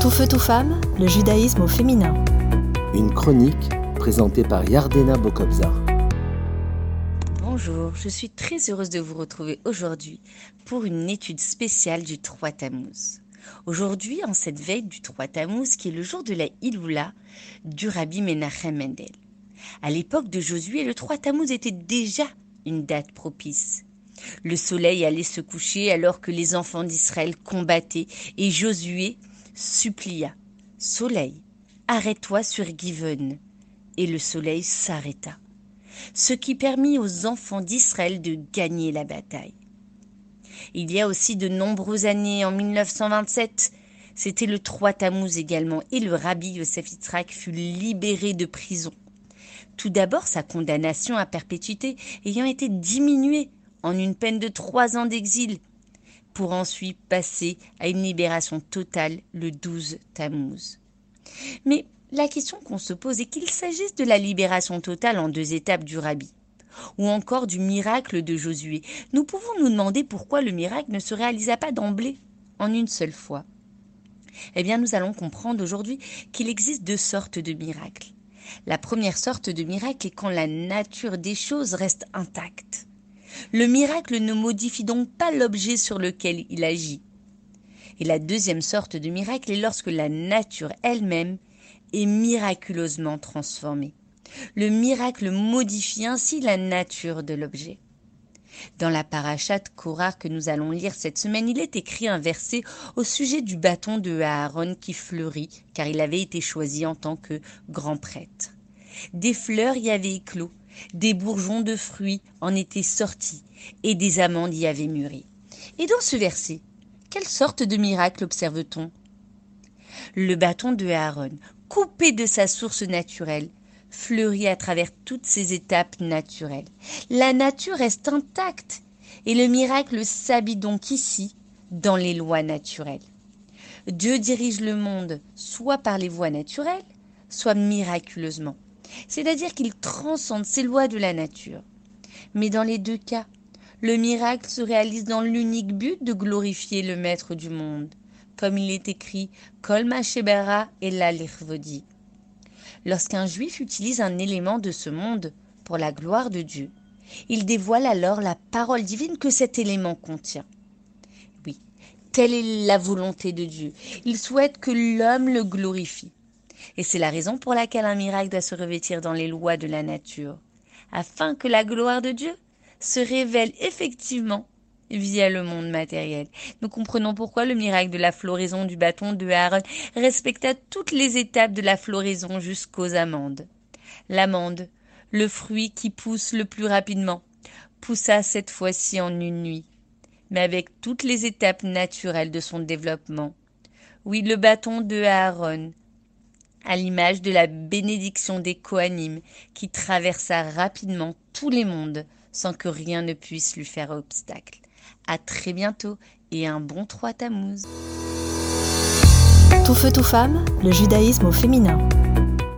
Tout feu, tout femme, le judaïsme au féminin. Une chronique présentée par Yardena Bokobzar. Bonjour, je suis très heureuse de vous retrouver aujourd'hui pour une étude spéciale du 3 Tammuz. Aujourd'hui, en cette veille du 3 Tammuz, qui est le jour de la Iloula du Rabbi Menachem Mendel. À l'époque de Josué, le 3 Tammuz était déjà une date propice. Le soleil allait se coucher alors que les enfants d'Israël combattaient et Josué supplia Soleil, arrête-toi sur Given. Et le soleil s'arrêta, ce qui permit aux enfants d'Israël de gagner la bataille. Il y a aussi de nombreuses années, en 1927, c'était le 3 Tammuz également, et le rabbi Yosef Yitzhak fut libéré de prison. Tout d'abord, sa condamnation à perpétuité ayant été diminuée en une peine de trois ans d'exil, pour ensuite passer à une libération totale le 12 Tammuz. Mais la question qu'on se pose est qu'il s'agisse de la libération totale en deux étapes du rabbi, ou encore du miracle de Josué. Nous pouvons nous demander pourquoi le miracle ne se réalisa pas d'emblée, en une seule fois. Eh bien, nous allons comprendre aujourd'hui qu'il existe deux sortes de miracles. La première sorte de miracle est quand la nature des choses reste intacte. Le miracle ne modifie donc pas l'objet sur lequel il agit. Et la deuxième sorte de miracle est lorsque la nature elle-même est miraculeusement transformée. Le miracle modifie ainsi la nature de l'objet. Dans la parachat Korah que nous allons lire cette semaine, il est écrit un verset au sujet du bâton de Aaron qui fleurit, car il avait été choisi en tant que grand prêtre. Des fleurs y avaient éclos, des bourgeons de fruits en étaient sortis, et des amandes y avaient mûri. Et dans ce verset, quelle sorte de miracle observe-t-on? Le bâton de Aaron, coupé de sa source naturelle, fleurit à travers toutes ses étapes naturelles. La nature reste intacte, et le miracle s'habille donc ici, dans les lois naturelles. Dieu dirige le monde soit par les voies naturelles, soit miraculeusement c'est-à-dire qu'il transcende ces lois de la nature. Mais dans les deux cas, le miracle se réalise dans l'unique but de glorifier le Maître du monde, comme il est écrit Kol Shebera et la Lorsqu'un juif utilise un élément de ce monde pour la gloire de Dieu, il dévoile alors la parole divine que cet élément contient. Oui, telle est la volonté de Dieu. Il souhaite que l'homme le glorifie. Et c'est la raison pour laquelle un miracle doit se revêtir dans les lois de la nature, afin que la gloire de Dieu se révèle effectivement via le monde matériel. Nous comprenons pourquoi le miracle de la floraison du bâton de Aaron respecta toutes les étapes de la floraison jusqu'aux amandes. L'amande, le fruit qui pousse le plus rapidement, poussa cette fois-ci en une nuit, mais avec toutes les étapes naturelles de son développement. Oui, le bâton de Aaron, à l'image de la bénédiction des Kohanim qui traversa rapidement tous les mondes sans que rien ne puisse lui faire obstacle. À très bientôt et un bon 3 Tammuz. Tout feu, tout femme, le judaïsme au féminin.